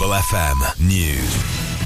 Ribble FM News.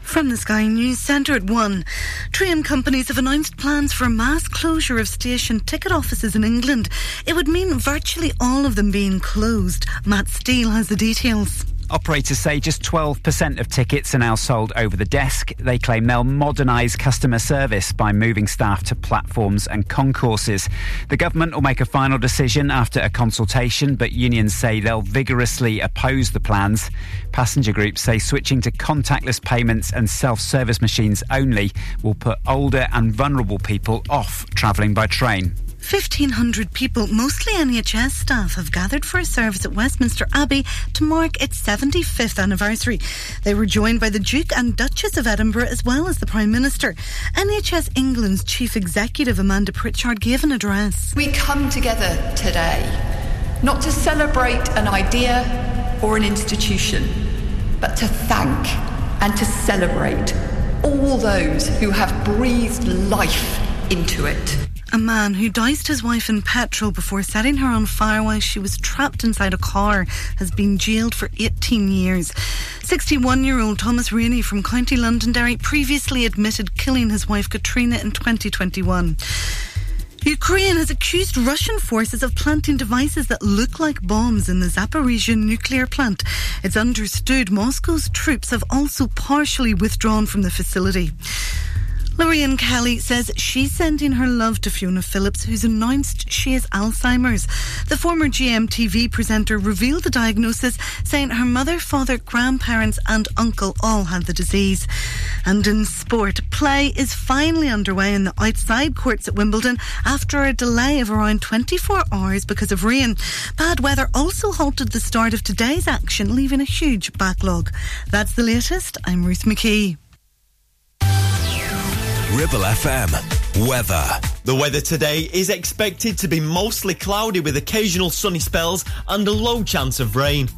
From the Sky News Centre at 1. Train companies have announced plans for a mass closure of station ticket offices in England. It would mean virtually all of them being closed. Matt Steele has the details. Operators say just 12% of tickets are now sold over the desk. They claim they'll modernise customer service by moving staff to platforms and concourses. The government will make a final decision after a consultation, but unions say they'll vigorously oppose the plans. Passenger groups say switching to contactless payments and self service machines only will put older and vulnerable people off travelling by train. 1,500 people, mostly NHS staff, have gathered for a service at Westminster Abbey to mark its 75th anniversary. They were joined by the Duke and Duchess of Edinburgh as well as the Prime Minister. NHS England's Chief Executive Amanda Pritchard gave an address. We come together today not to celebrate an idea or an institution, but to thank and to celebrate all those who have breathed life into it. A man who doused his wife in petrol before setting her on fire while she was trapped inside a car has been jailed for 18 years. 61 year old Thomas Rainey from County Londonderry previously admitted killing his wife Katrina in 2021. Ukraine has accused Russian forces of planting devices that look like bombs in the Zaporizhia nuclear plant. It's understood Moscow's troops have also partially withdrawn from the facility. Lorraine Kelly says she's sending her love to Fiona Phillips, who's announced she has Alzheimer's. The former GMTV presenter revealed the diagnosis, saying her mother, father, grandparents, and uncle all had the disease. And in sport, play is finally underway in the outside courts at Wimbledon after a delay of around 24 hours because of rain. Bad weather also halted the start of today's action, leaving a huge backlog. That's the latest. I'm Ruth McKee. Ribble FM. Weather. The weather today is expected to be mostly cloudy with occasional sunny spells and a low chance of rain.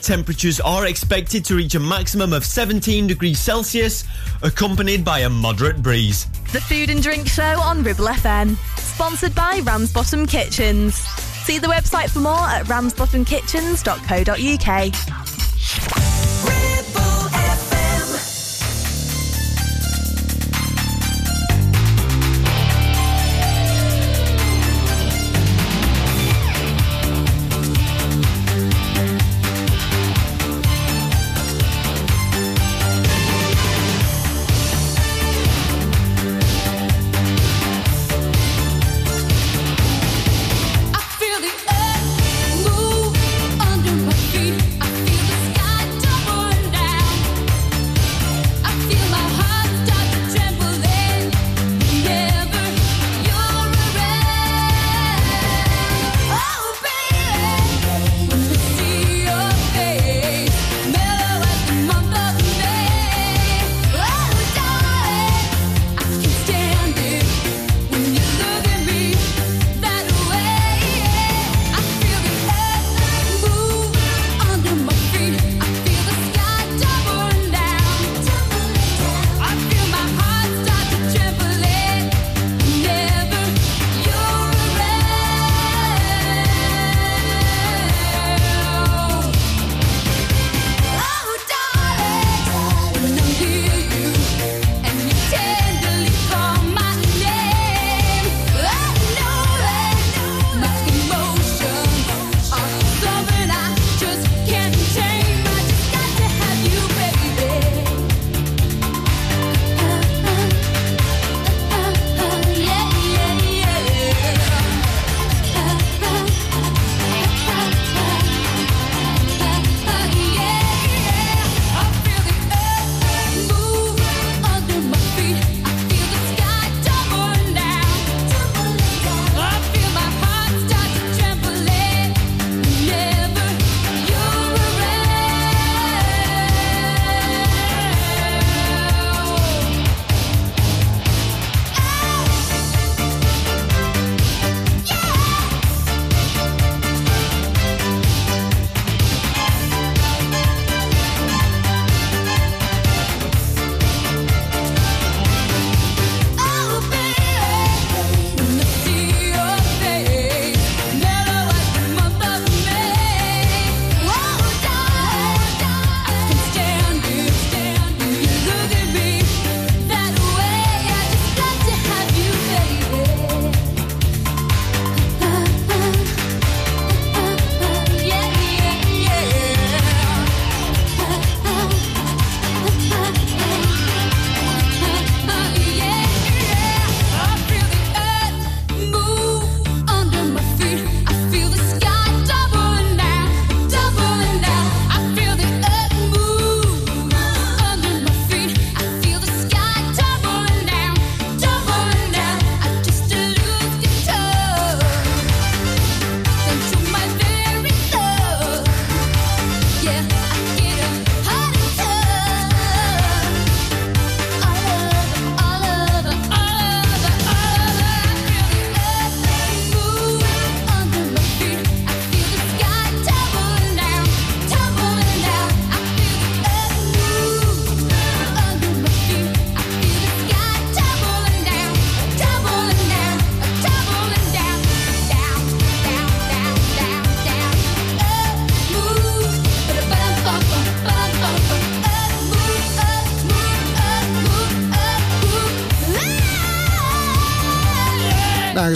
Temperatures are expected to reach a maximum of 17 degrees Celsius, accompanied by a moderate breeze. The Food and Drink Show on Ribble FM, sponsored by Ramsbottom Kitchens. See the website for more at ramsbottomkitchens.co.uk.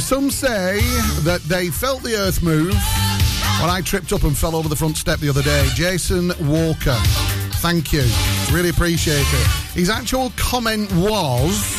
some say that they felt the earth move when I tripped up and fell over the front step the other day. Jason Walker, thank you. Really appreciate it. His actual comment was.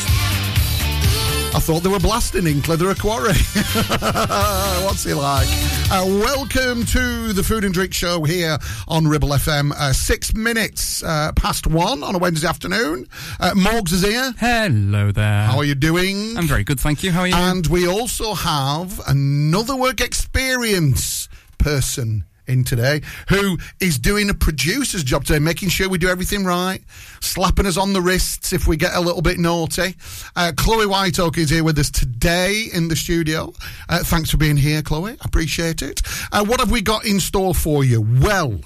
I thought they were blasting in Clitheroe Quarry. What's he like? Uh, welcome to the Food and Drink Show here on Ribble FM. Uh, six minutes uh, past one on a Wednesday afternoon. Uh, Morgs is here. Hello there. How are you doing? I'm very good, thank you. How are you? And we also have another work experience person in today who is doing a producer's job today, making sure we do everything right, slapping us on the wrists if we get a little bit naughty. Uh, Chloe Whiteoak is here with us today in the studio. Uh, thanks for being here, Chloe. Appreciate it. Uh, what have we got in store for you? Well,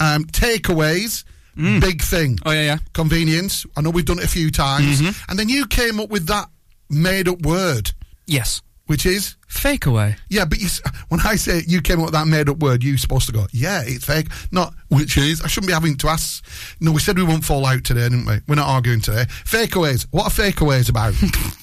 um, takeaways. Big thing. oh yeah, yeah. Convenience. I know we've done it a few times. And then you came up with that made up word, Yes. Which is. Fake away. Yeah, but you, when I say you came up with that made up word, you're supposed to go, yeah, it's fake. Not which is. I shouldn't be having to ask. No, we said we won't fall out today, didn't we? We're not arguing today. Fakeaways. What are fakeaways about?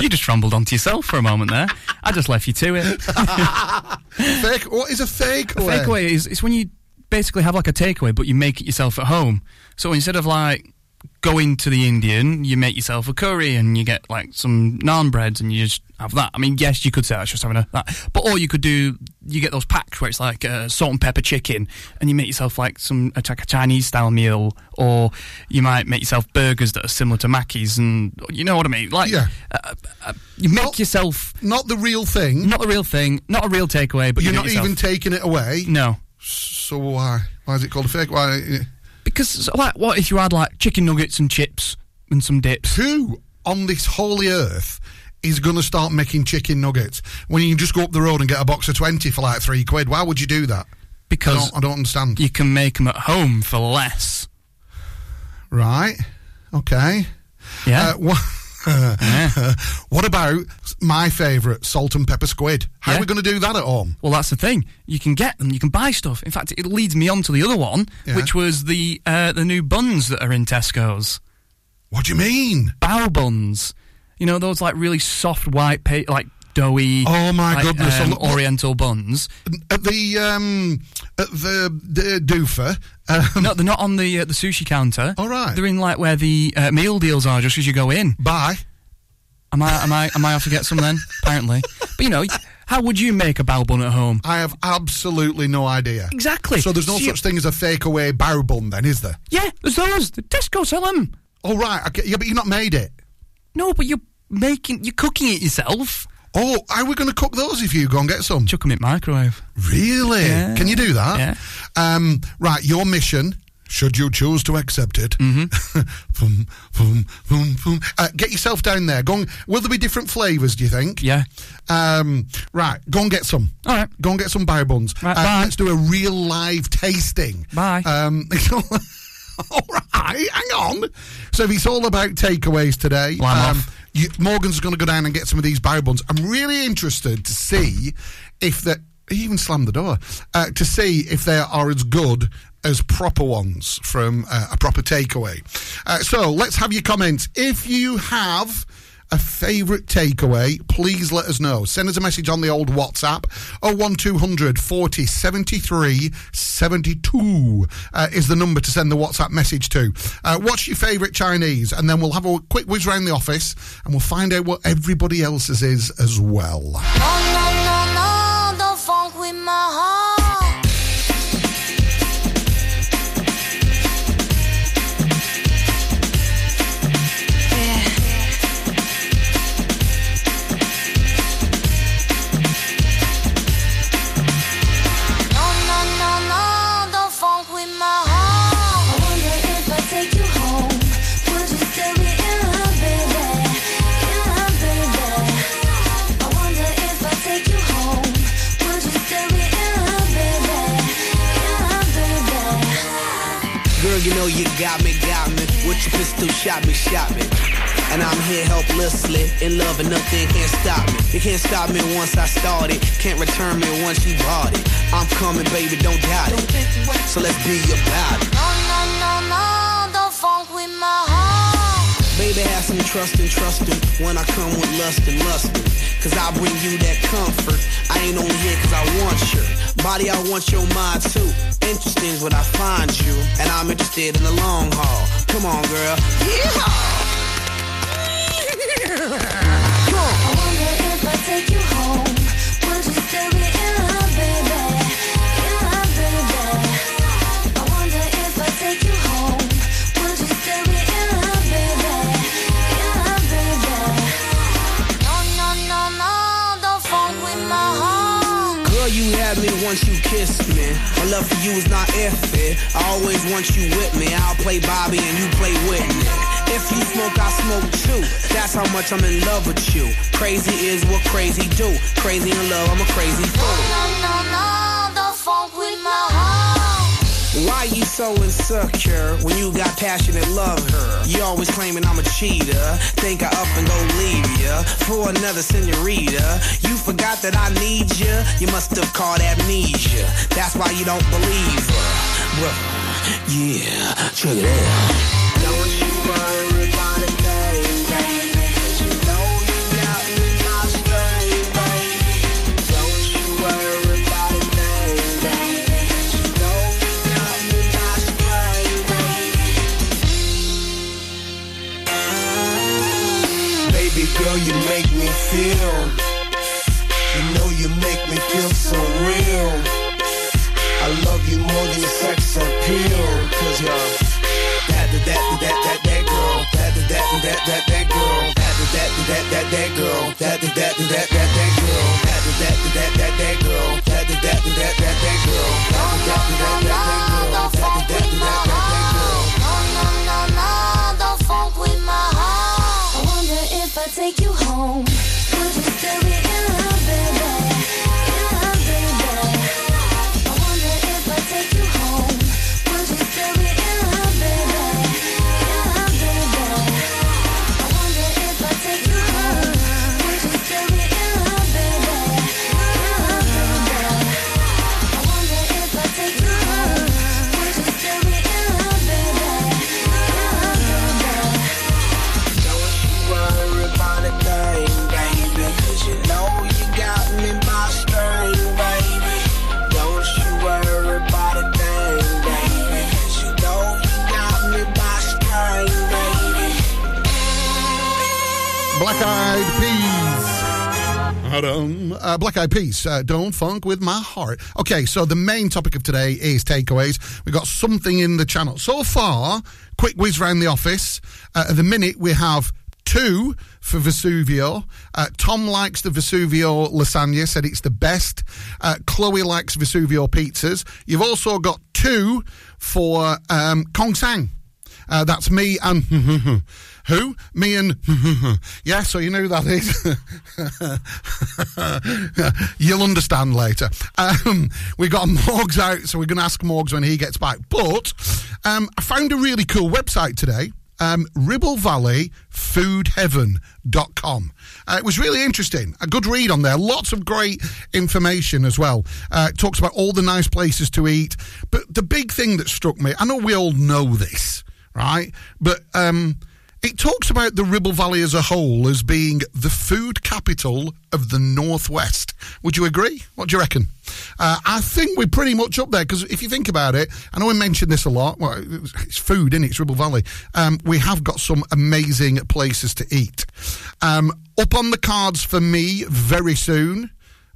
You just rumbled onto yourself for a moment there. I just left you to it. fake. What is a fake? Fake away is it's when you basically have like a takeaway, but you make it yourself at home. So instead of like going to the Indian, you make yourself a curry and you get like some naan breads and you just have that. I mean, yes, you could say that's just having a that, but or you could do you get those packs where it's like uh, salt and pepper chicken and you make yourself like some a, like a Chinese style meal, or you might make yourself burgers that are similar to Mackey's, and you know what I mean. Like, Yeah. uh, uh, you make Well, yourself Not the real thing. not the real thing, not a real takeaway, but You're you not yourself. even taking it away. no. So why? Why is it called a fake? Why? Because, like, what if you had like chicken nuggets and chips and some dips? Who on this holy earth is going to start making chicken nuggets when you can just go up the road and get a box of 20 for like three quid? Why would you do that? I Because don't, I don't understand. you can make them at home for less. Right. Okay. Yeah. Uh, what, Yeah. what about my favourite, salt and pepper squid? How Yeah. are we going to do that at home? well, that's the thing. You can get them. You can buy stuff. In fact, it leads me on to the other one, Yeah. which was the uh, the new buns that are in Tesco's. What do you mean? Bao buns. You know those like really soft white, pa- like doughy. Oh, my like, goodness, Um, Oriental buns. At the um, at the, the doofer. Um, No, they're not on the uh, the sushi counter. All right. They're in like where the uh, meal deals are, just as you go in. Bye. Am I am I am I off to get some then? Apparently, but you know, how would you make a bao bun at home? I have absolutely no idea. Exactly. So there's no So you- such thing as a fake away bao bun, then, is there? Yeah, there's those. The Tesco sell them. Oh right. Okay. Yeah, but you've not made it. No, but you're making, you're cooking it yourself. Oh, how are we going to cook those if you go and get some? Chuck them in microwave. Really? Yeah. Can you do that? Yeah. Um, right, your mission, should you choose to accept it, Mm-hmm. boom, boom, boom, boom. Uh, get yourself down there. Go and, will there be different flavours, do you think? Yeah. Um, right, go and get some. All right. Go and get some bao buns. Right, Uh, bye. Let's do a real live tasting. Bye. Um, all right, hang on. So if it's all about takeaways today, um, Well, off. You, Morgan's going to go down and get some of these bao buns. I'm really interested to see if that. He even slammed the door uh, to see if they are as good as proper ones from uh, a proper takeaway. Uh, so let's have your comments. If you have a favourite takeaway, please let us know. Send us a message on the old WhatsApp. 01200 40 73 72 uh, is the number to send the WhatsApp message to. Uh, what's your favourite Chinese? And then we'll have a quick whiz round the office and we'll find out what everybody else's is as well. No no. No know you got me, got me. With your pistol, shot me, shot me. And I'm here helplessly, in love and nothing can stop me. You can't stop me once I started, can't return me once you bought it. I'm coming, baby, don't doubt it. So let's be about it. No no no no, don't funk with my heart. Baby, have some trust and trusting when I come with lust and lusting. Cause I bring you that comfort. I ain't only here cause I want your body, I want your mind too. Interesting is when I find you, and I'm interested in the long haul. Come on, girl. Yeehaw! I wonder if I take you home, once you kissed me. My love for you is not iffy. Eh. I always want you with me. I'll play Bobby and you play Whitney. If you smoke, I smoke too. That's how much I'm in love with you. Crazy is what crazy do. Crazy in love, I'm a crazy fool. Why you so insecure when you got passionate love her? You always claiming I'm a cheater. Think I up and go leave ya for another senorita. You forgot that I need ya. You must have caught amnesia. That's why you don't believe her. Well, yeah, check it out. Girl, you make me feel. You know you make me feel so real. I love you more than sex appeal. Cause you're that, that, that, that, that, that girl. That, that, that, that, that, that girl. That, that, that, that, that, that girl. That, that, that, that. That, Uh, Black Eyed Peas, uh, Don't Phunk With My Heart. Okay, so the main topic of today is takeaways. We've got something in the channel. So far, quick whiz round the office. Uh, at the minute, we have two for Vesuvio. Uh, Tom likes the Vesuvio lasagna, said it's the best. Uh, Chloe likes Vesuvio pizzas. You've also got two for um, Kong Sang. Uh, that's me and who? Me and yeah. So you know who that is. You'll understand later. Um, we got Morgs out, so we're going to ask Morgs when he gets back. But um, I found a really cool website today. Um, Ribble Valley Food foodheaven.com. Uh, it was really interesting. A good read on there. Lots of great information as well. Uh, it talks about all the nice places to eat. But the big thing that struck me, I know we all know this, right? But um, it talks about the Ribble Valley as a whole as being the food capital of the Northwest. Would you agree? What do you reckon? Uh, I think we're pretty much up there because if you think about it, I know we mentioned this a lot. Well, it's food, in it? It's Ribble Valley. Um, we have got some amazing places to eat. Um, up on the cards for me very soon.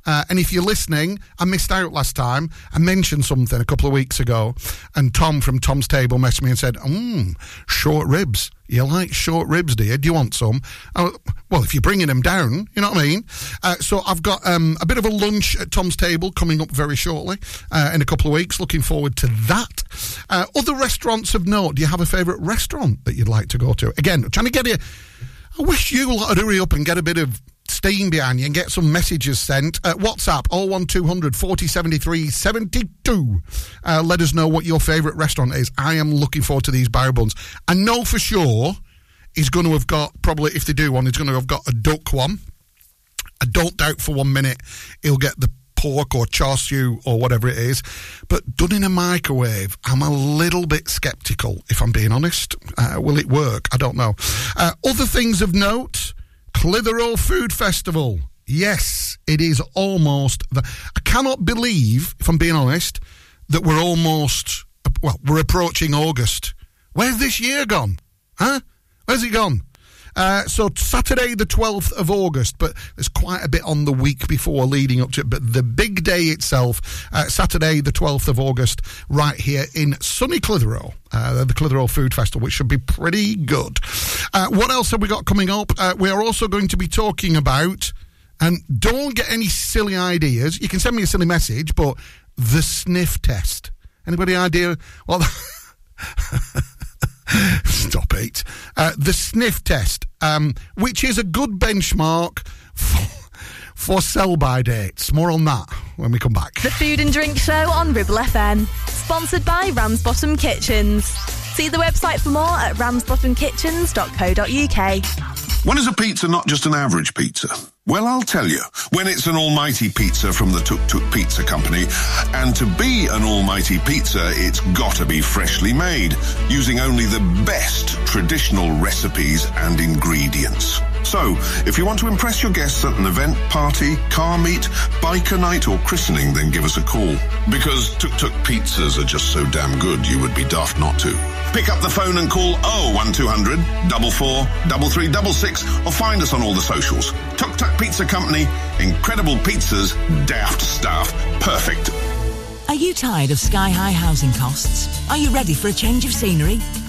Uh, and if you're listening, I missed out last time. I mentioned something a couple of weeks ago, and Tom from Tom's Table messaged me and said, Mmm, short ribs. You like short ribs, do you? Do you want some? Oh, well, if you're bringing them down, you know what I mean? Uh, so I've got um, a bit of a lunch at Tom's Table coming up very shortly uh, in a couple of weeks. Looking forward to that. Uh, other restaurants of note. Do you have a favourite restaurant that you'd like to go to? Again, trying to get you. I wish you lot would hurry up and get a bit of steam behind you and get some messages sent. Uh, WhatsApp 01200 40 73 72. Uh, let us know what your favourite restaurant is. I am looking forward to these bao buns. I know for sure he's going to have got, probably if they do one, he's going to have got a duck one. I don't doubt for one minute he'll get the pork or char siu or whatever it is. But done in a microwave, I'm a little bit sceptical, if I'm being honest. Uh, will it work? I don't know. Uh, other things of note Clitheroe Food Festival. Yes, it is almost. The, I cannot believe, if I'm being honest, that we're almost. Well, we're approaching August. Where's this year gone? Huh? Where's it gone? Uh, so Saturday the 12th of August, but there's quite a bit on the week before leading up to it. But the big day itself, uh, Saturday the 12th of August, right here in sunny Clitheroe, uh, the Clitheroe Food Festival, which should be pretty good. Uh, what else have we got coming up? Uh, we are also going to be talking about, and don't get any silly ideas. You can send me a silly message, but the sniff test. Anybody idea? Well. Stop it. Uh, the sniff test, um, which is a good benchmark for, for sell by dates. More on that when we come back. The Food and Drink Show on Ribble FM. Sponsored by Ramsbottom Kitchens. See the website for more at ramsbottomkitchens.co.uk. When is a pizza not just an average pizza? Well, I'll tell you. When it's an almighty pizza from the Tuk Tuk Pizza Company, and to be an almighty pizza, it's gotta be freshly made, using only the best traditional recipes and ingredients. So, if you want to impress your guests at an event, party, car meet, biker night, or christening, then give us a call. Because Tuk Tuk pizzas are just so damn good, you would be daft not to. Pick up the phone and call 01200 44 or find us on all the socials. Tuk Tuk Pizza Company, incredible pizzas, daft staff, perfect. Are you tired of sky high housing costs? Are you ready for a change of scenery?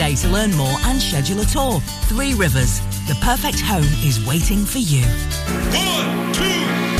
to learn more and schedule a tour. Three Rivers, the perfect home is waiting for you. One, two,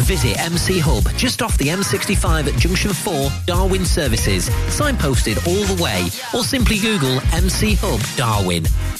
Visit MC Hub just off the M65 at Junction 4, Darwen Services, signposted all the way, or simply Google MC Hub Darwen.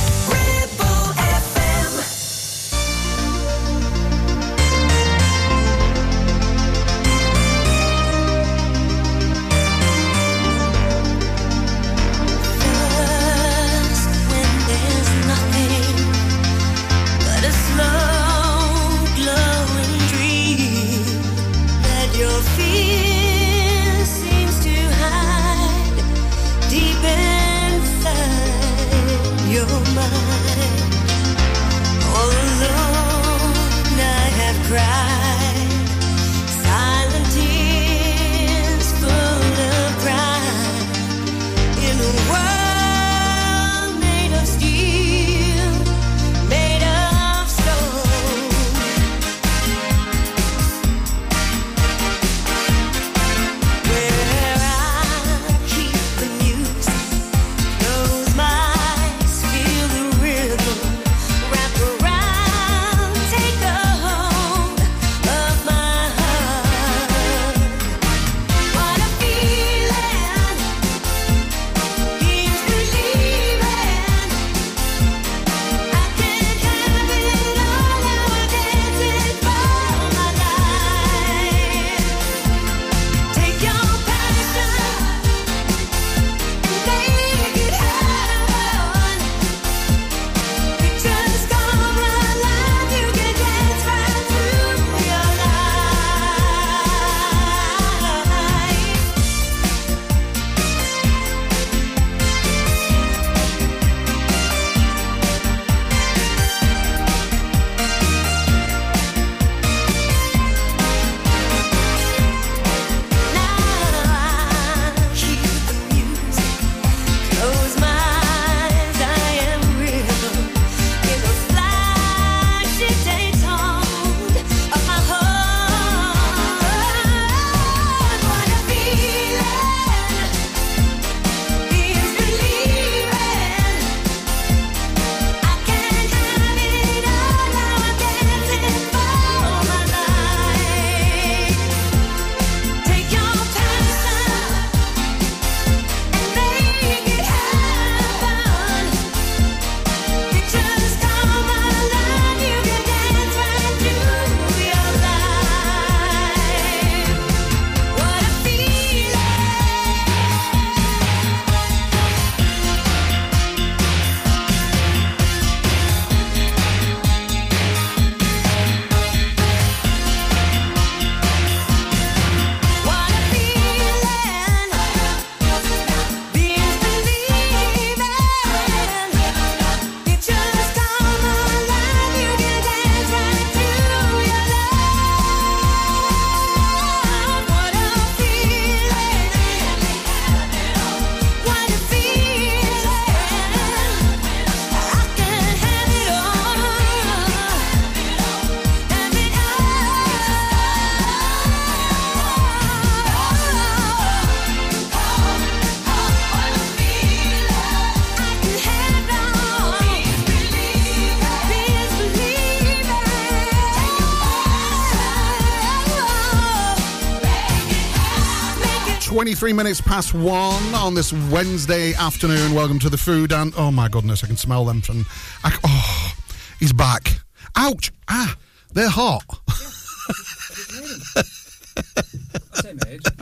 23 minutes past one on this Wednesday afternoon. Welcome to the food and oh my goodness, I can smell them from. I, oh, he's back. Ouch! Ah, they're hot.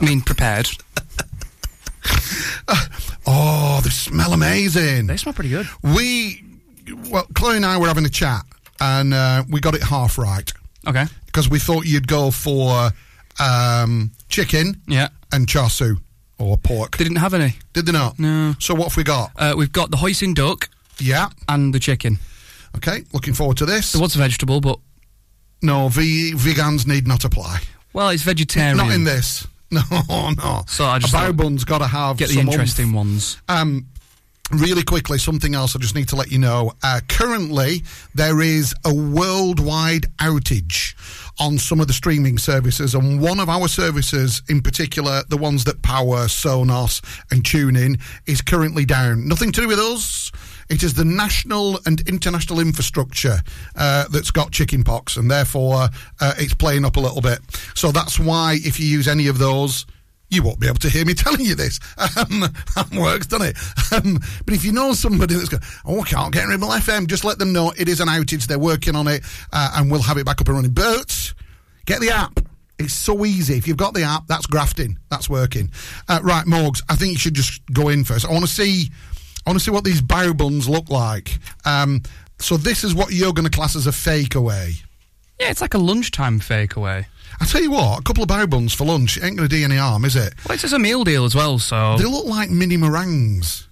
I mean, prepared. Oh, they smell amazing. They smell pretty good. We, well, Chloe and I were having a chat and uh, we got it half right. Okay. Because we thought you'd go for um, chicken Yeah. And char siu or pork. They didn't have any. Did they not? No. So what have we got? Uh, we've got the hoisin duck Yeah. and the chicken. Okay. Looking forward to this. There was a vegetable, but No, ve- vegans need not apply. well, it's vegetarian. Not in this. No, no. So I just a thought- bun's got to have Get the some interesting oomph. ones. Um, really quickly, something else I just need to let you know. Uh, currently, there is a worldwide outage on some of the streaming services, and one of our services, in particular, the ones that power Sonos and TuneIn, is currently down. Nothing to do with us. It is the national and international infrastructure uh, that's got chickenpox, and therefore uh, it's playing up a little bit. So that's why, if you use any of those, you won't be able to hear me telling you this. Um, that works, doesn't it? Um, but if you know somebody that's going, oh, I can't get Ribble FM, just let them know it is an outage. They're working on it, uh, and we'll have it back up and running. But get the app. It's so easy. If you've got the app, that's grafting. That's working. Uh, right, Morgs, I think you should just go in first. I want to see. I want to see what these bao buns look like. Um, so this is what you're going to class as a fake away. Yeah, it's like a lunchtime fake away. I tell you what, a couple of bao buns for lunch ain't going to do any harm, is it? Well, it's just a meal deal as well, so. They look like mini meringues.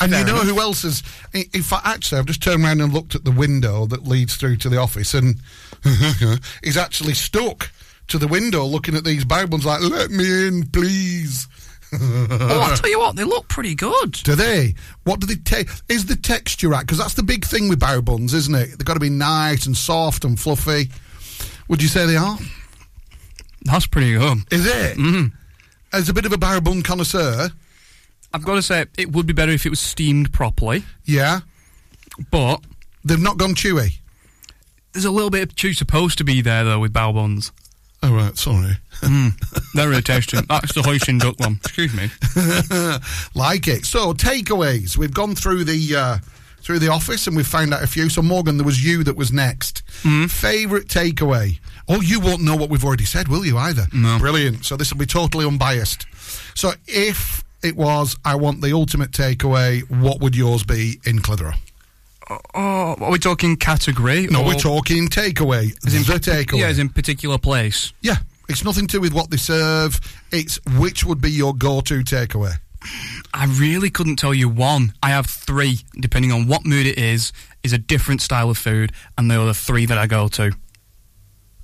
And Fair you know enough. who else is? In fact, actually, I've just turned around and looked at the window that leads through to the office, and he's actually stuck to the window looking at these bao buns like, let me in, please. Oh, I'll tell you what, they look pretty good. Do they? What do they take? Is the texture right? Because that's the big thing with bao buns, isn't it? They've got to be nice and soft and fluffy. Would you say they are? That's pretty good. Is it? Mm. As a bit of a bao bun connoisseur, I've got to say, it would be better if it was steamed properly, yeah, but they've not gone chewy. there's a little bit of chew supposed to be there, though, with bao buns. Oh right, sorry. Mm, they're really tasty. That's the hoisin duck one. Excuse me. like it. So takeaways. We've gone through the uh, through the office and we've found out a few. So Morgan, there was you that was next. Hmm. Favorite takeaway. Oh, you won't know what we've already said, will you? Either. No. Brilliant. So this will be totally unbiased. So if it was, I want the ultimate takeaway. What would yours be in Clitheroe? Oh, are we talking category? No, we're talking takeaway. As in, the takeaway. Yeah, as in particular place. Yeah, it's nothing to do with what they serve. It's which would be your go-to takeaway. I really couldn't tell you one. I have three, depending on what mood it is, is a different style of food, and they are the three that I go to.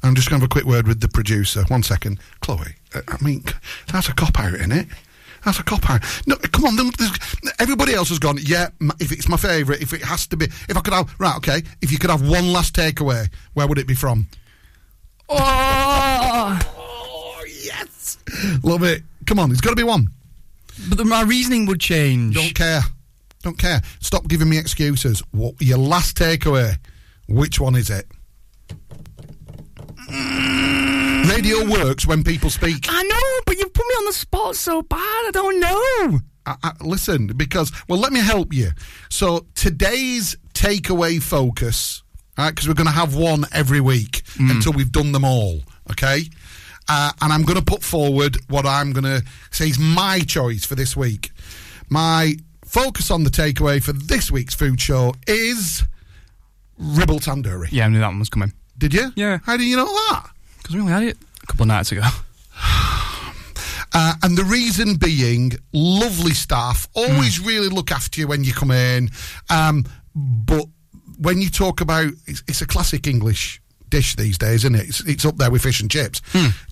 I'm just going to have a quick word with the producer. One second, Chloe. uh, I mean, that's a cop out, isn't it? That's a cop out. No, come on. Everybody else has gone. Yeah, if it's my favourite, if it has to be, if I could have right, okay. If you could have one last takeaway, where would it be from? Oh, yes, love it. Come on, it's got to be one. But the, my reasoning would change. Don't care. Don't care. Stop giving me excuses. What your last takeaway? Which one is it? Mm. Radio works when people speak. I know, but you've put me on the spot so bad. I don't know. I, I, listen, because well, let me help you. So today's takeaway focus, because we're going to have one every week mm. until we've done them all. Okay, uh, and I'm going to put forward what I'm going to say is my choice for this week. My focus on the takeaway for this week's food show is ribble tandoori. Yeah, I knew that one was coming. Did you? Yeah. How do you know that? Because we only had it a couple of nights ago. Uh, and the reason being, lovely staff always really look after you when you come in. Um, but when you talk about, it's, it's a classic English dish these days, isn't it? It's, it's up there with fish and chips.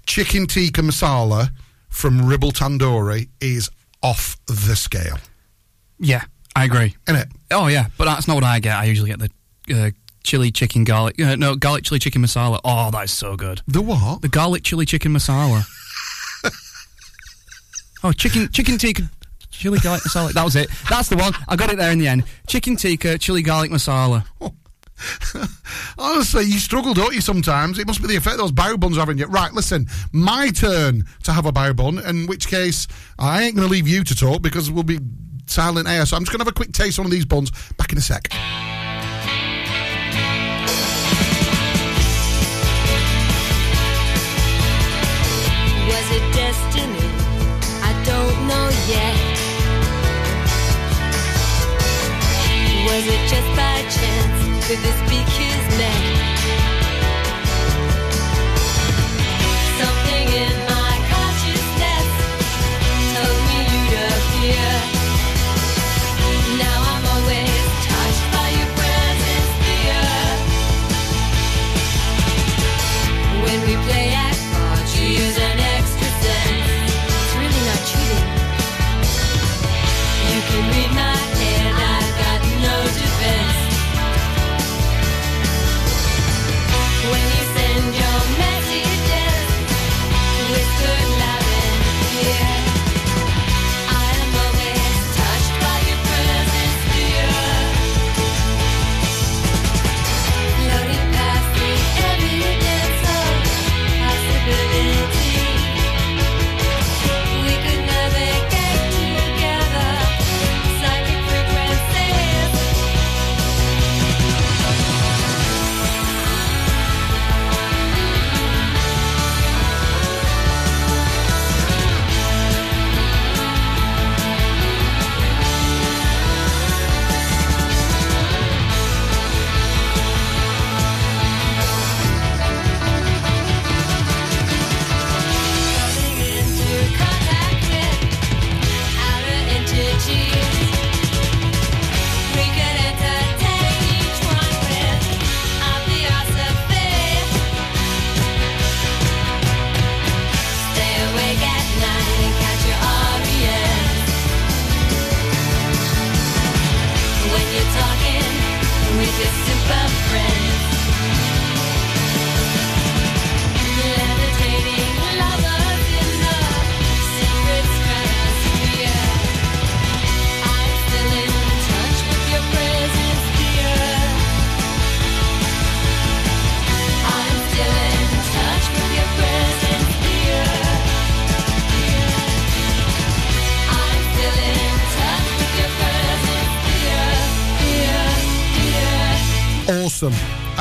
Chicken tikka masala from Ribble Tandoori is off the scale, Yeah, I agree. isn't it? Oh yeah, but that's not what I get. I usually get the uh, chili chicken garlic. Uh, no, garlic chili chicken masala. Oh, that is so good. The what? The garlic chili chicken masala. oh, chicken chicken tikka chili garlic masala. That was it. That's the one. I got it there in the end. Chicken tikka chili garlic masala. Honestly, you struggle, don't you, sometimes? It must be the effect those bao buns are having you. Right, listen, my turn to have a bao bun, in which case I ain't going to leave you to talk because we'll be silent air. So I'm just going to have a quick taste of one of these buns. Back in a sec. Was it destiny? I don't know yet. Was it just by chance? Could this be kismet? Something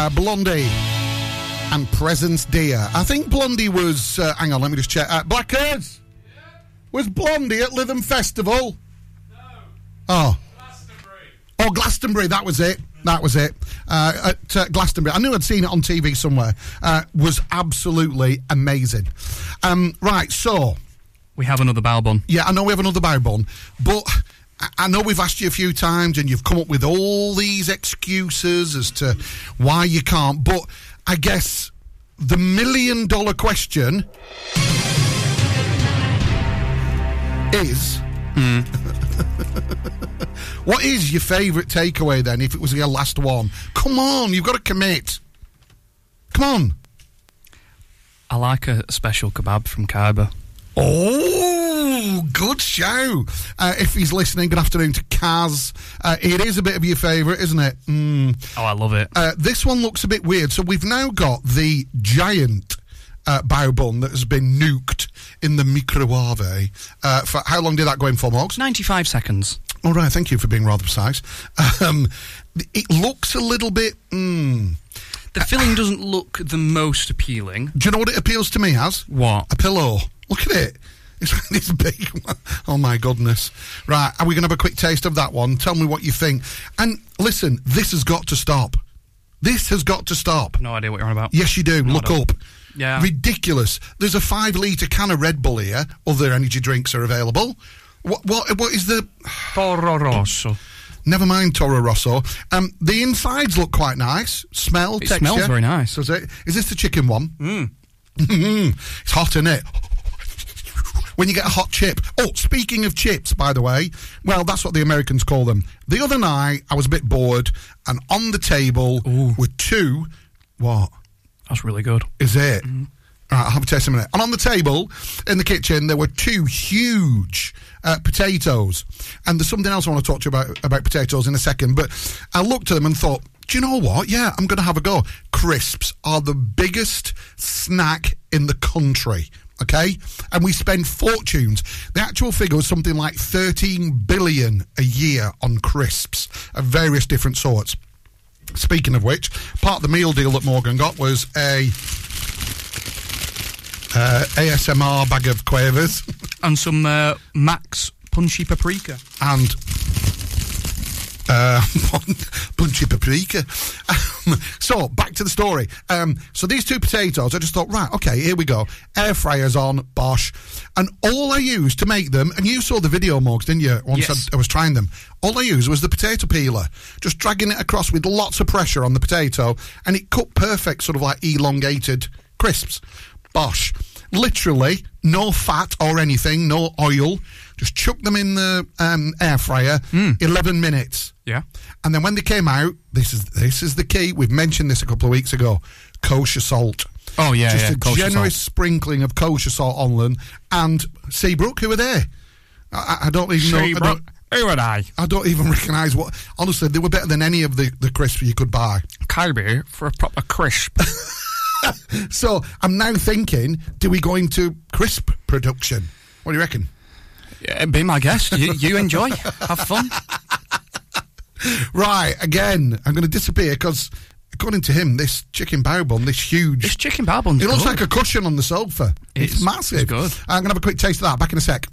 Uh, Blondie and Presence Dear. I think Blondie was. Uh, hang on, let me just check. Uh, Blackers! Was Blondie at Lytham Festival? No. Oh. Oh, Glastonbury, that was it. That was it. Uh, at uh, Glastonbury. I knew I'd seen it on TV somewhere. Uh, was absolutely amazing. Um, right, so. We have another bao bun. Yeah, I know we have another bao bun, but I- know we've asked you a few times and you've come up with all these excuses as to why you can't. But I guess the million dollar question is what is your favourite takeaway then if it was your last one? Come on, you've got to commit. Come on. I like a special kebab from Khyber. Oh, good show. Uh, if he's listening, good afternoon to Kaz. Uh, it is a bit of your favourite, isn't it? Mm. Oh, I love it. Uh, this one looks a bit weird. So we've now got the giant uh, bun that has been nuked in the microwave. Uh, for how long did that go in for, Morgs? 95 seconds. All right, thank you for being rather precise. Um, it looks a little bit. Mm, The filling doesn't look the most appealing. do you know what it appeals to me as? What? A pillow. Look at it. It's this big one. Oh my goodness. Right, are we going to have a quick taste of that one? Tell me what you think. And listen, this has got to stop. This has got to stop. No idea what you're on about. Yes, you do. No, Look up. Yeah. Ridiculous. There's a five litre can of Red Bull here. Other energy drinks are available. What, what, what is the. Toro Rosso. Never mind Toro Rosso. Um, the insides look quite nice. Smell, It texture. smells very nice. Does it? Is this the chicken one? Mm. it's hot, isn't it? When you get a hot chip. Oh, speaking of chips, by the way, well, that's what the Americans call them. The other night, I was a bit bored, and on the table were two. What? That's really good. Is it? All right, I'll have a taste in a minute. And on the table in the kitchen, there were two huge uh, potatoes. And there's something else I want to talk to you about about potatoes in a second. But I looked at them and thought, do you know what? Yeah, I'm going to have a go. Crisps are the biggest snack in the country. Okay, and we spend fortunes. The actual figure was something like 13 billion a year on crisps of various different sorts. Speaking of which, part of the meal deal that Morgan got was a uh, ASMR bag of quavers and some uh, Max punchy paprika and uh, punchy paprika. Um, so back to the story. Um, so these two potatoes, I just thought, right, okay, here we go. Air fryers on, Bosch, and all I used to make them, and you saw the video, Morgs, didn't you? Once Yes. I, I was trying them, all I used was the potato peeler, just dragging it across with lots of pressure on the potato, and it cut perfect, sort of like elongated crisps. Bosch, literally no fat or anything, no oil. Just chuck them in the um, air fryer, eleven minutes. Yeah. And then when they came out, this is this is the key. We've mentioned this a couple of weeks ago. Kosher salt. Oh, yeah, just yeah, a generous salt. sprinkling of kosher salt on them. And Seabrook, who were there? I, I don't even know. I Seabrook, don't, who are I? I don't even recognise what. Honestly, they were better than any of the the crisps you could buy. Kyrie for a proper crisp. So I'm now thinking, do we go into crisp production? What do you reckon? Yeah, be my guest. You, you enjoy. Have fun. Right, again, I'm going to disappear because, according to him, this chicken bao bun, this huge. This chicken bao bun's It looks good. like a cushion on the sofa. It's, It's- massive. it's good. I'm going to have a quick taste of that. Back in a sec.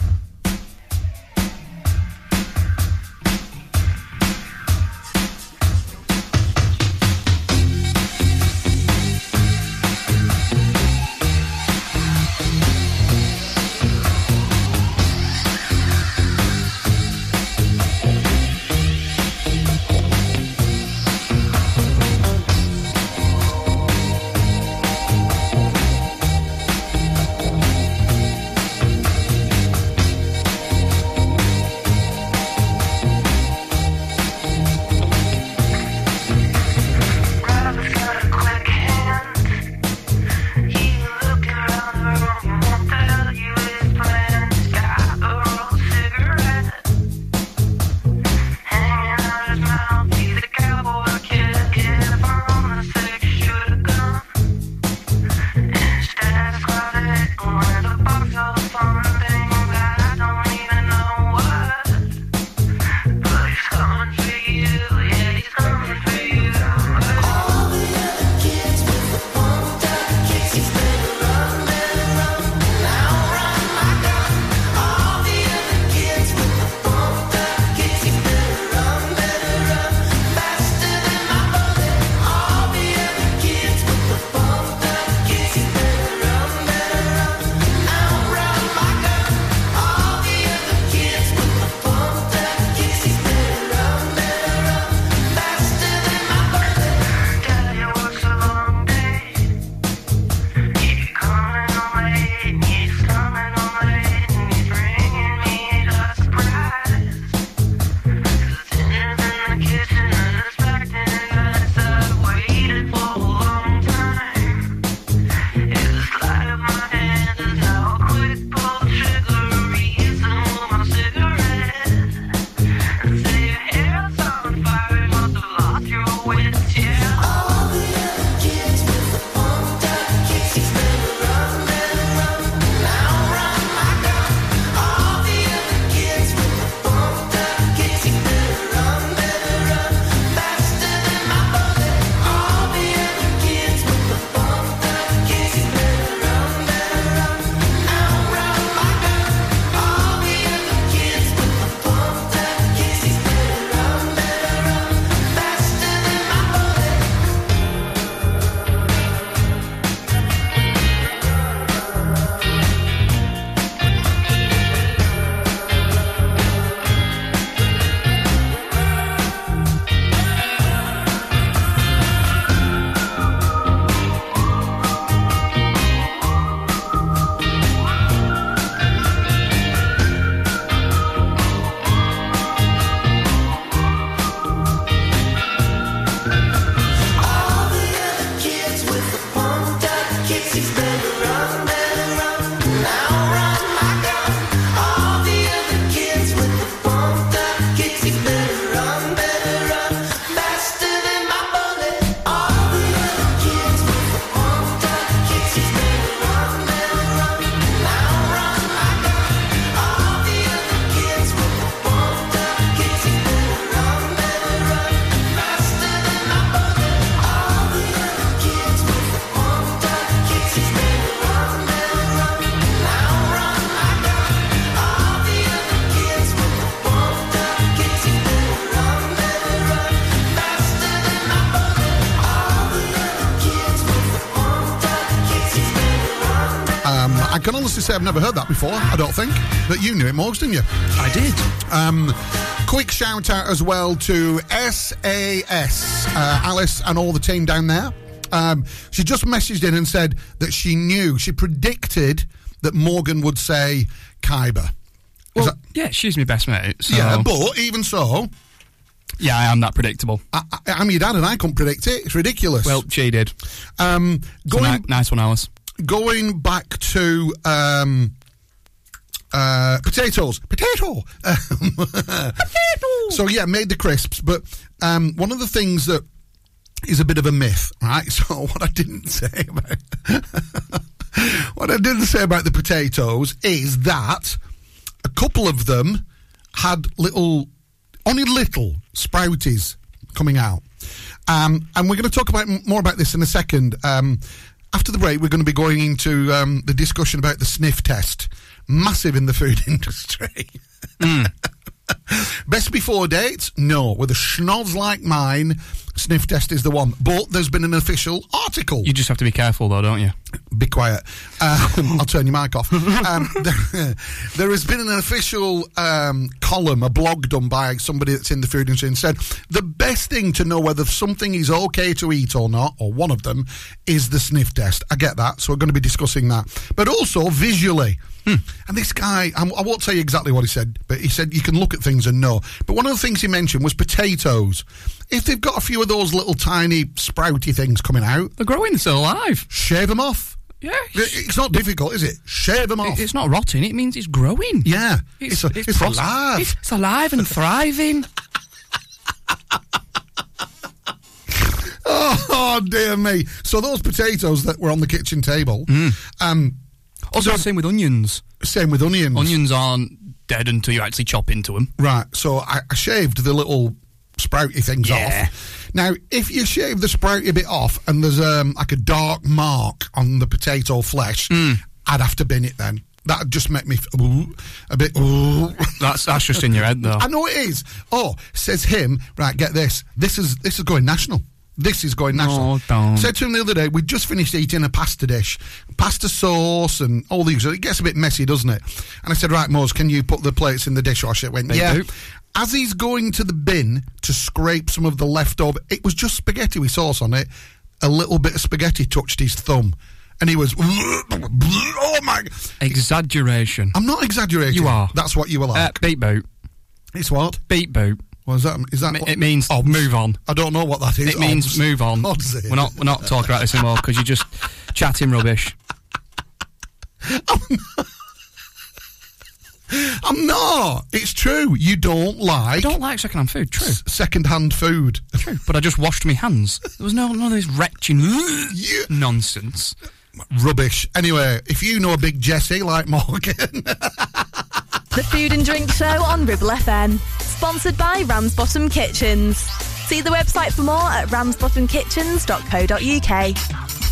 Say I've never heard that before. I don't think, but you knew it, Morgs, didn't you? I did. Um, quick shout out as well to SAS, uh, Alice, and all the team down there. Um, she just messaged in and said that she knew, she predicted that Morgan would say Khyber. Well, yeah, she's my best mate. So. Yeah, but even so, yeah, I am that predictable. I, I, I'm your dad, and I couldn't predict it. It's ridiculous. Well, she did. Um, going ni- nice one, Alice. Going back to um, uh, potatoes, potato. potato. So yeah, made the crisps, but um, one of the things that is a bit of a myth, right? So what I didn't say about what I didn't say about the potatoes is that a couple of them had little, only little sprouties coming out. Um, and we're going to talk about more about this in a second. Um, after the break, we're going to be going into um, the discussion about the sniff test, massive in the food industry. Best before dates? No. With a schnoz like mine, sniff test is the one. But there's been an official article. You just have to be careful, though, don't you? Be quiet. Um, I'll turn your mic off. Um, there, there has been an official um, column, a blog done by somebody that's in the food industry, and said the best thing to know whether something is okay to eat or not, or one of them, is the sniff test. I get that, so we're going to be discussing that. But also visually. And this guy, I'm- I won't tell you exactly what he said, but he said you can look at things and know. But one of the things he mentioned was potatoes. If they've got a few of those little tiny sprouty things coming out, they're growing, they're still alive. Shave them off. Yeah, it's not difficult, is it? Shave them off. It's not rotting. It means it's growing. Yeah, it's, it's, a- it's pros- alive. It's, it's alive and thriving. Oh, dear me! So those potatoes that were on the kitchen table, um, Also, same with onions. Same with onions. Onions aren't dead until you actually chop into them. Right. So I, I shaved the little sprouty things Yeah. off. Now, if you shave the sprouty bit off and there's um, like a dark mark on the potato flesh, I'd have to bin it then. That'd just make me f- ooh, a bit. Ooh. That's that's just in your head, though. I know it is. Oh, says him. Right, get this. This is this is going national. This is going national. No, don't. Said to him the other day, we just finished eating a pasta dish, pasta sauce, and all these. It gets a bit messy, doesn't it? And I said, right, Mose, can you put the plates in the dishwasher? It went, They yeah. do. As he's going to the bin to scrape some of the leftover, it was just spaghetti with sauce on it. A little bit of spaghetti touched his thumb, and he was, oh my! Exaggeration. I'm not exaggerating. You are. That's what you were Uh, like. beat boot. it's what? Beat boot. What is that? Is that? It- what- It means Odds. Oh, move on. I don't know what that is. It means Odds. move on. Odds is. We're not we're not talking about this anymore because you're just chatting rubbish. I'm not. It's true. You don't like. I don't like second-hand food. True. Second-hand food. True. But I just washed my hands. There was no none of this retching nonsense. Rubbish. Anyway, if you know a big Jesse like Morgan, The Food and Drink Show on Ribble FM. Sponsored by Ramsbottom Kitchens. See the website for more at ramsbottomkitchens.co.uk.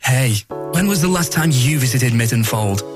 Hey, when was the last time you visited Mytton Fold?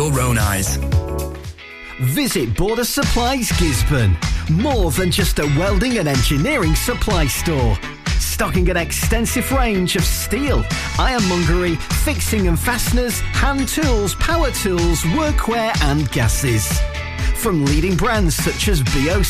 own eyes. Visit Border Supplies Gisburn. More than just a welding and engineering supply store. Stocking an extensive range of steel, ironmongery, fixing and fasteners, hand tools, power tools, workwear and gases. From leading brands such as BOC,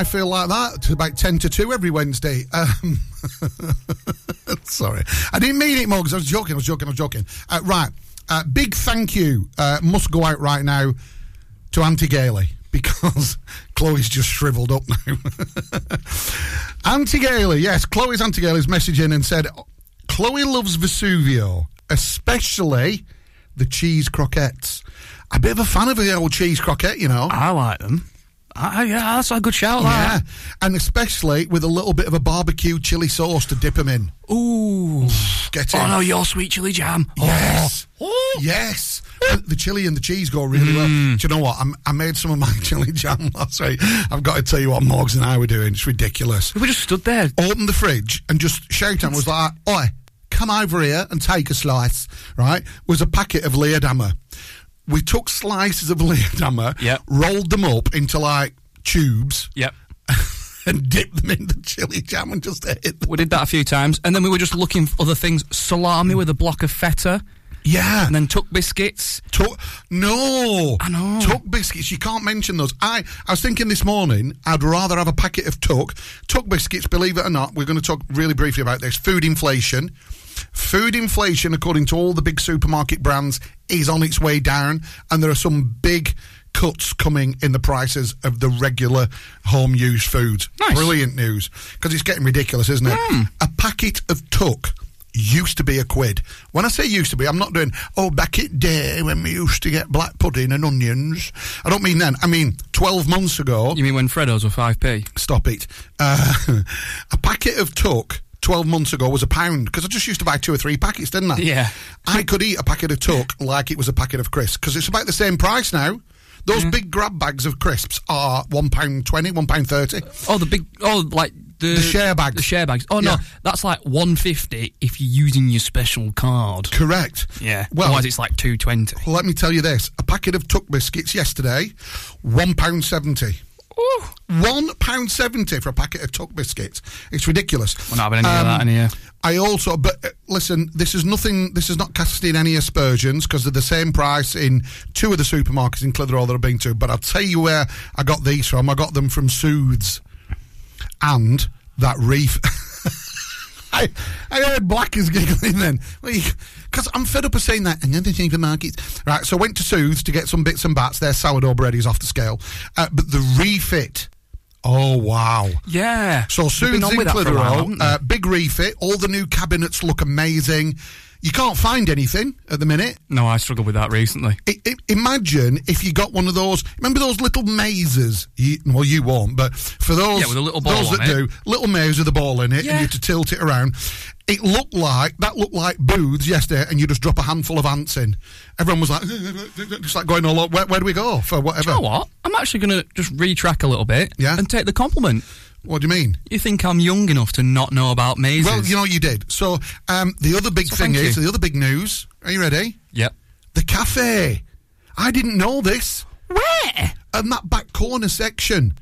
I feel like that. About 10 to 2 every Wednesday. Um, sorry. I didn't mean it, Mugs. I was joking. I was joking. I was joking. Uh, right. Uh, big thank you uh, must go out right now to Auntie Gailey because Chloe's just shriveled up now. Auntie Gailey, yes, Chloe's Auntie Gailey's messaging and said, Chloe loves Vesuvio, especially the cheese croquettes. A bit of a fan of the old cheese croquette, you know. I like them. I, yeah, that's a good shout. Yeah, that. and especially with a little bit of a barbecue chili sauce to dip them in. Ooh, get oh, it. Oh no, your sweet chili jam. Yes, yes. Oh. Uh, the chili and the cheese go really well. Mm. Do you know what? I'm, I made some of my chili jam last week. I've got to tell you what Morgs and I were doing. It's ridiculous. We just stood there, opened the fridge, and just shout and was like, "Oi, come over here and take a slice." Right? Was a packet of Leerdammer. We took slices of Leerdammer, Yep. rolled them up into like tubes. Yep. and dip them in the chili jam and just ate them. We did that a few times, and then we were just looking for other things. Salami with a block of feta. Yeah. And then tuck biscuits. Tuc, no. I know. Tuc biscuits, you can't mention those. I, I was thinking this morning, I'd rather have a packet of Tuc. Tuc biscuits, believe it or not, we're going to talk really briefly about this. Food inflation. Food inflation, according to all the big supermarket brands, is on its way down, and there are some big cuts coming in the prices of the regular home use foods. Brilliant news, because it's getting ridiculous, isn't it? A packet of Tuc used to be a quid. When I say used to be, I'm not doing, oh, back it day when we used to get black pudding and onions. I don't mean then. I mean 12 months ago. You mean when Freddos were 5p? Stop it. Uh, a packet of Tuc 12 months ago was a pound because I just used to buy two or three packets, didn't I? Yeah. I could eat a packet of Tuc like it was a packet of crisps because it's about the same price now. Those big grab bags of crisps are one pound twenty, one pound thirty. Oh, the big, oh, like the, The share bags. The share bags. Oh no, Yeah. that's like one fifty if you're using your special card. Correct. Yeah. Well- Otherwise, it's like two twenty. Well, let me tell you this: a packet of Tuc biscuits yesterday, one pound seventy. One pound seventy for a packet of Tuc biscuits. It's ridiculous. We're not having any of that in here. I also, but uh, listen, this is nothing. This is not casting any aspersions because they're the same price in two of the supermarkets in Clitheroe that I've been to. But I'll tell you where I got these from. I got them from Soothes, and that reef. I, I heard Black is giggling then. Because I'm fed up of saying that. And the supermarkets. Right, so I went to Soothes to get some bits and bats. Their sourdough bread is off the scale. Uh, but the refit. Oh, wow. Yeah. So Soothes in with that for a while, Clitheroe, uh, big refit. All the new cabinets look amazing. You can't find anything at the minute. No, I struggled with that recently. I, I, imagine if you got one of those. Remember those little mazes? You, well, you won't, but for those, Yeah, with a little ball those that it. do, little maze with a ball in it, and you Yeah. have to tilt it around. It looked like that looked like booths yesterday, and you just drop a handful of ants in. Everyone was like, just like going oh, all. over. Where, where do we go for whatever? Do you know what? I'm actually going to just retrack a little bit Yeah? and take the compliment. What do you mean? You think I'm young enough to not know about mazes? Well, you know you did. So um, the other big So thing is the other big news. Are you ready? Yep. The cafe. I didn't know this. Where? And that back corner section.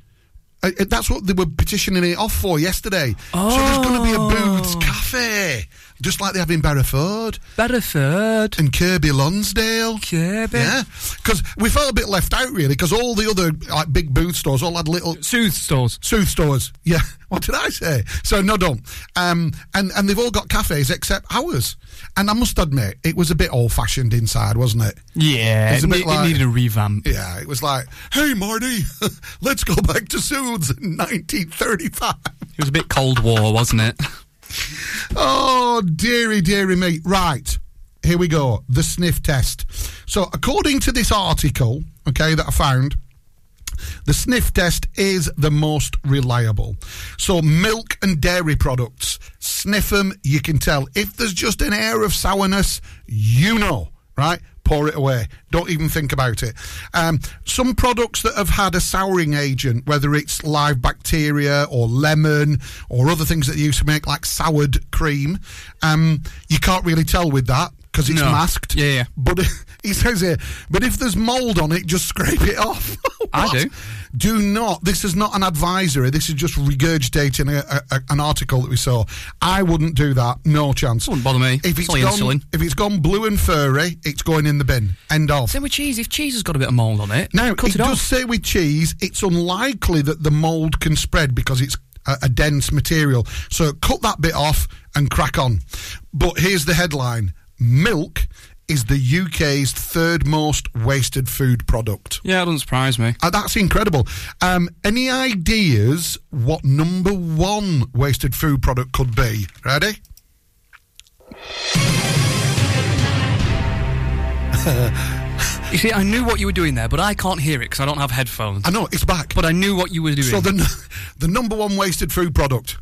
Uh, uh, that's what they were petitioning it off for yesterday. Oh. So there's going to be a Booths Oh. cafe, just like they have in Barrowford Bedford. and Kirkby Lonsdale. Kirby. Yeah, because we felt a bit left out really, because all the other like big booth stores all had little Soothe stores. Sooth stores. Yeah, what did I say? So no, don't. Um, and and they've all got cafes except ours. And I must admit, it was a bit old fashioned inside, wasn't it? Yeah, It's a it, bit ne- like- it needed a revamp. Yeah, it was like, hey Marty, let's go back to Sooth's in 1935. It was a bit Cold War, wasn't it? Oh, dearie, dearie me. Right. Here we go. The sniff test. So, according to this article, okay, that I found, the sniff test is the most reliable. So, milk and dairy products, sniff them, you can tell. If there's just an air of sourness, you know, right? Pour it away. Don't even think about it. Um, some products that have had a souring agent, whether it's live bacteria or lemon or other things that you use to make like soured cream, um, you can't really tell with that because it's No. masked. Yeah, yeah. But he says here, but if there's mould on it, just scrape it off. I do. Do not. This is not an advisory. This is just regurgitating a, a, an article that we saw. I wouldn't do that. No chance. Wouldn't bother me. If It's it's gone, insulin. if it's gone blue and furry, it's going in the bin. End of. Same with cheese. If cheese has got a bit of mould on it, Now, cut it it, does off. say with cheese, it's unlikely that the mould can spread because it's a, a dense material. So cut that bit off and crack on. But here's the headline Milk is the UK's third most wasted food product. Yeah, it doesn't surprise me. Uh, that's incredible. Um, any ideas what number one wasted food product could be? Ready? You see, I knew what you were doing there, but I can't hear it because I don't have headphones. I know, it's back. But I knew what you were doing. So the, n- the number one wasted food product.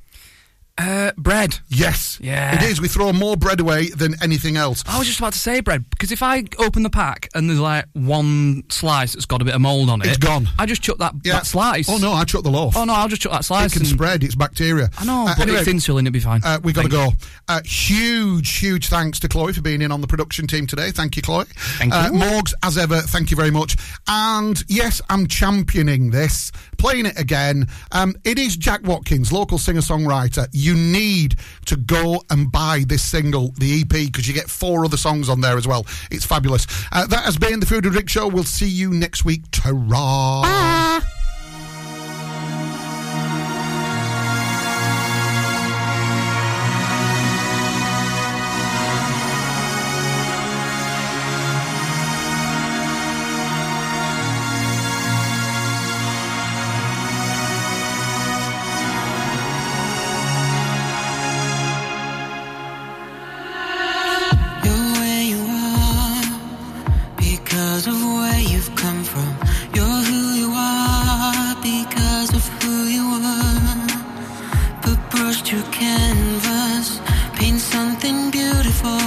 Uh, bread. Yes. Yeah. It is. We throw more bread away than anything else. I was just about to say bread because if I open the pack and there's like one slice that's got a bit of mold on it, it's gone. I just chuck that, yeah. that slice. Oh no, I chuck the loaf. Oh no, I'll just chuck that slice. It can spread. It's bacteria. I know, uh, but anyway, it's insulin. It'll be fine. Uh, we got to go. Uh, huge, huge thanks to Chloe for being in on the production team today. Thank you, Chloe. Thank uh, you. Morgs, as ever. Thank you very much. And yes, I'm championing this, playing it again. Um, it is Jack Watkins, local singer songwriter you need to go and buy this single, the EP, because you get four other songs on there as well. It's fabulous. Uh, that has been the Food and Drink Show. We'll see you next week. Ta-ra! Bye. Paint your canvas, paint something beautiful.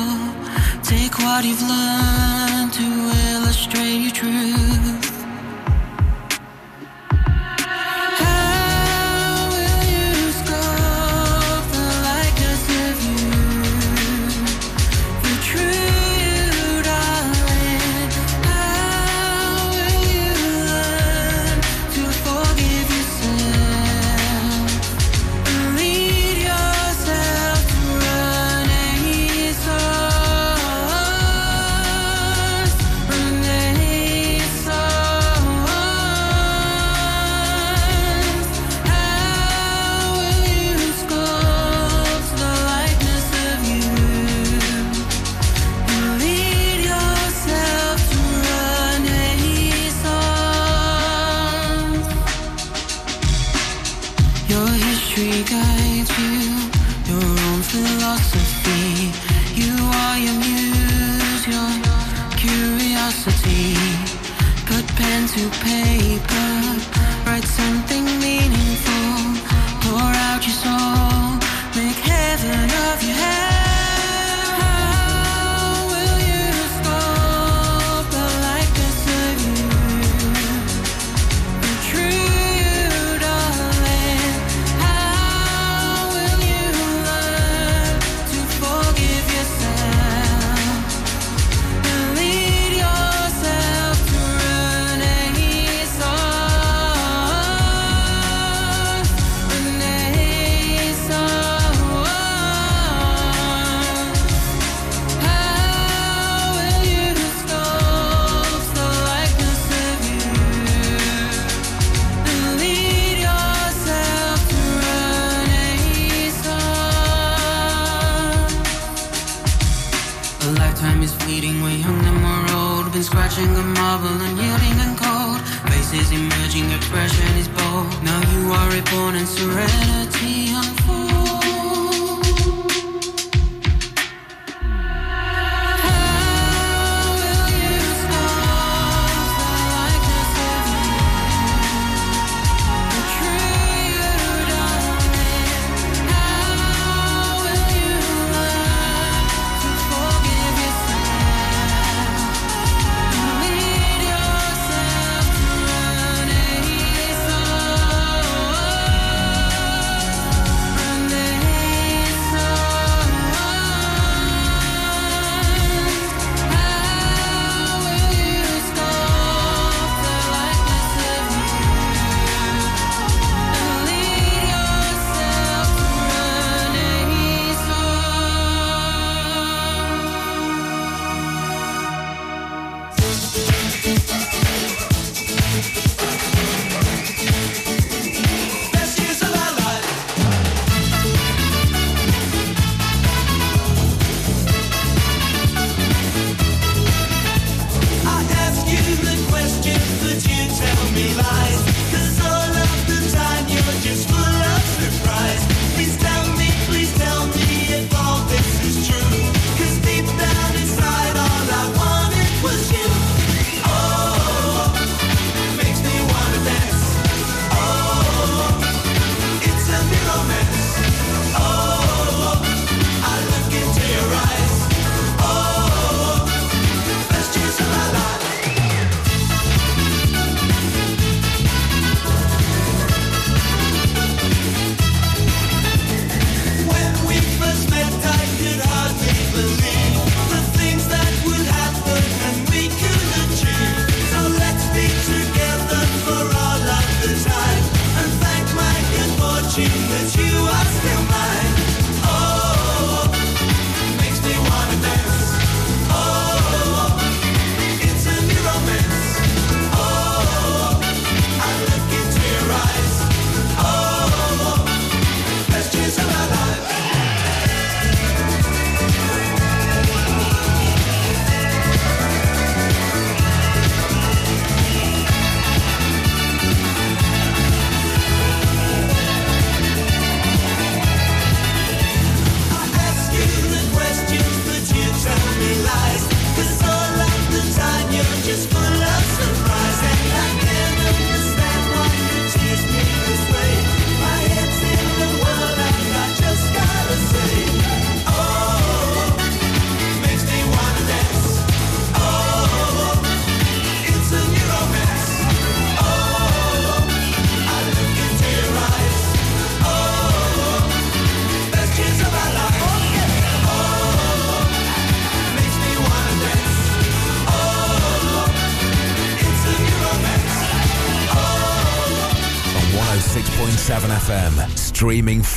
Take what you've learned.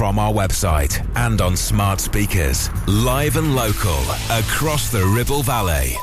From our website and on smart speakers. Live and local, across the Ribble Valley.